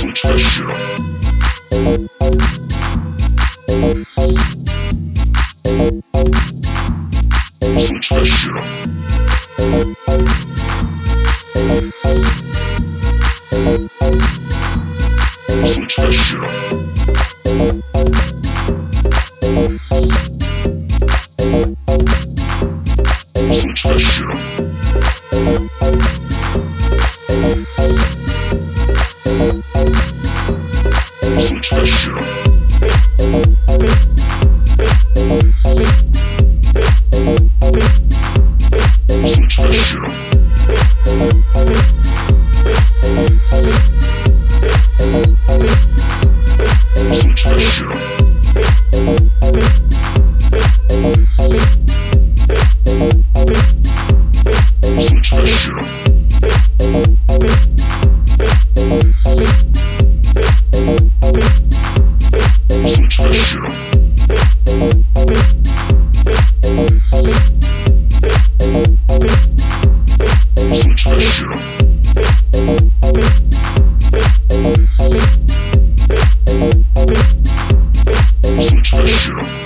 Switch that shit up. Switch that shit up. Session.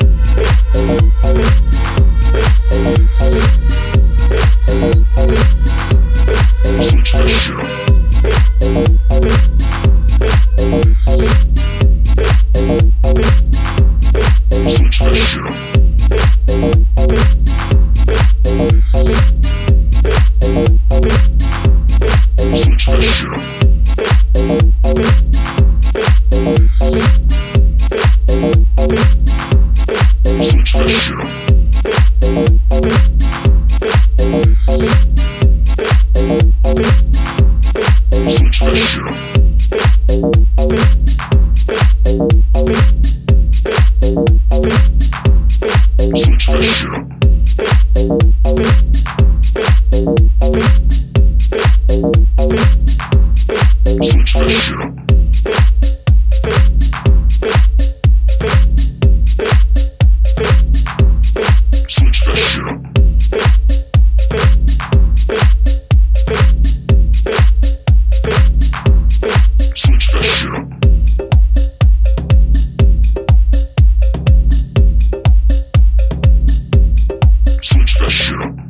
Switch Switch that shit up. that shit up.